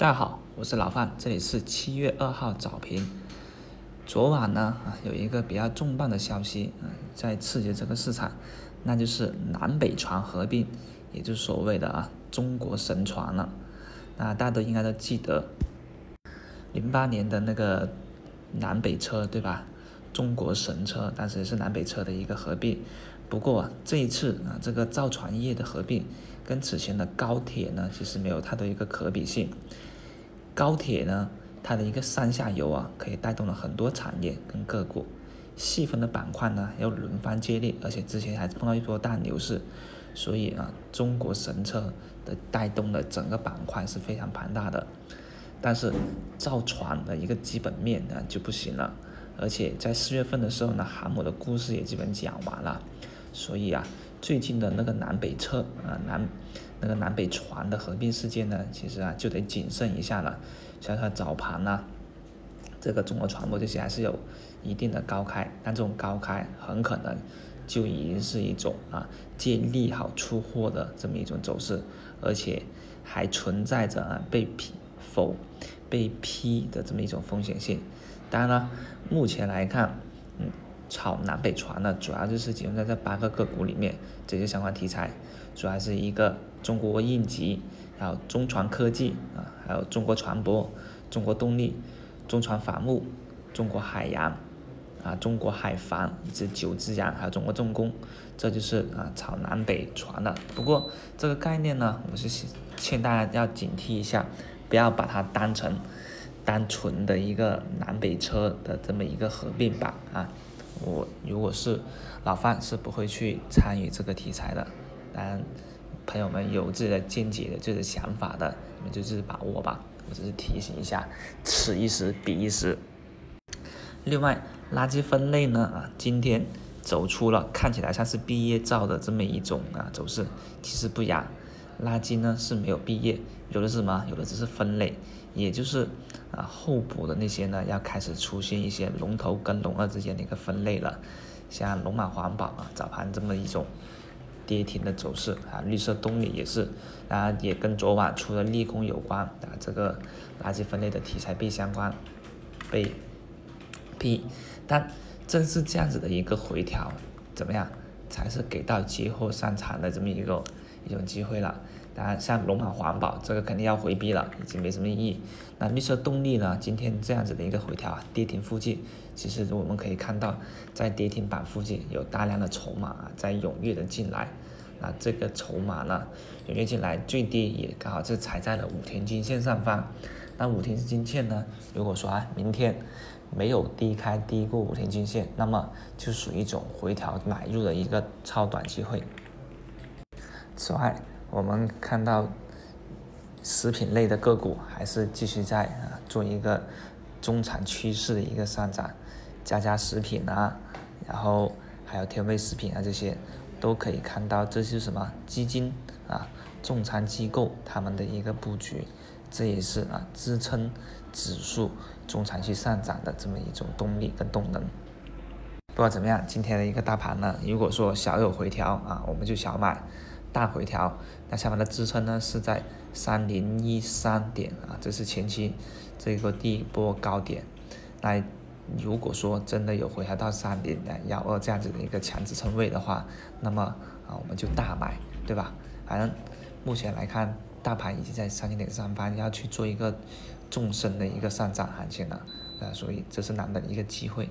大家好，我是老范，这里是七月二号早评。昨晚呢有一个比较重磅的消息啊在刺激这个市场，那就是南北船合并，也就是所谓的啊中国神船了。那大家都应该都记得，零八年的那个南北车对吧？中国神车当时也是南北车的一个合并。不过这一次啊这个造船业的合并，跟此前的高铁呢其实没有太多一个可比性。高铁呢，它的一个上下游啊，可以带动了很多产业跟个股，细分的板块呢又轮番接力，而且之前还碰到一波大牛市，所以啊，中国神车的带动的整个板块是非常庞大的。但是造船的一个基本面呢就不行了，而且在四月份的时候呢，航母的故事也基本讲完了，所以啊，最近的那个南北车啊南。那个南北船的合并事件呢，其实啊就得谨慎一下了。像说早盘呢，这个中国船舶这些还是有一定的高开，但这种高开很可能就已经是一种啊借利好出货的这么一种走势，而且还存在着啊被批否被批的这么一种风险性。当然了，目前来看，嗯，炒南北船呢，主要就是集中在这八个个股里面，这些相关题材，主要是一个。中国应急，还有中船科技啊，还有中国船舶、中国动力、中船伐木、中国海洋啊、中国海防以及九资源，还有中国重工，这就是啊炒南北船的。不过这个概念呢，我是劝大家要警惕一下，不要把它当成单纯的一个南北车的这么一个合并版啊。我如果是老范，是不会去参与这个题材的。当然。朋友们有自己的见解的，自己的想法的，你们就自己把握吧。我只是提醒一下，此一时彼一时。另外，垃圾分类呢啊，今天走出了看起来像是毕业照的这么一种啊走势，其实不然，垃圾呢是没有毕业，有的是什么？有的只是分类，也就是啊候补的那些呢要开始出现一些龙头跟龙二之间的一个分类了，像龙马环保啊早盘这么一种。跌停的走势啊，绿色动力也是，啊也跟昨晚出的利空有关啊，这个垃圾分类的题材被相关被批，但正是这样子的一个回调，怎么样才是给到节后上场的这么一个一种机会了？当然，像龙马环保这个肯定要回避了，已经没什么意义。那绿色动力呢？今天这样子的一个回调啊，跌停附近，其实我们可以看到，在跌停板附近有大量的筹码啊在踊跃的进来。那这个筹码呢，踊跃进来，最低也刚好是踩在了五天均线上方。那五天均线呢，如果说啊明天没有低开低过五天均线，那么就属于一种回调买入的一个超短机会。此外，我们看到食品类的个股还是继续在啊做一个中长趋势的一个上涨，家家食品啊，然后还有天味食品啊这些。都可以看到，这是什么基金啊，重仓机构他们的一个布局，这也是啊支撑指数中长期上涨的这么一种动力跟动能。不管怎么样，今天的一个大盘呢，如果说小有回调啊，我们就小买；大回调，那下方的支撑呢是在三零一三点啊，这是前期这个第一波高点。那如果说真的有回调到三零幺二这样子的一个强支撑位的话，那么啊我们就大买，对吧？反正目前来看，大盘已经在三千点上方要去做一个纵深的一个上涨行情了，啊，所以这是难得一个机会。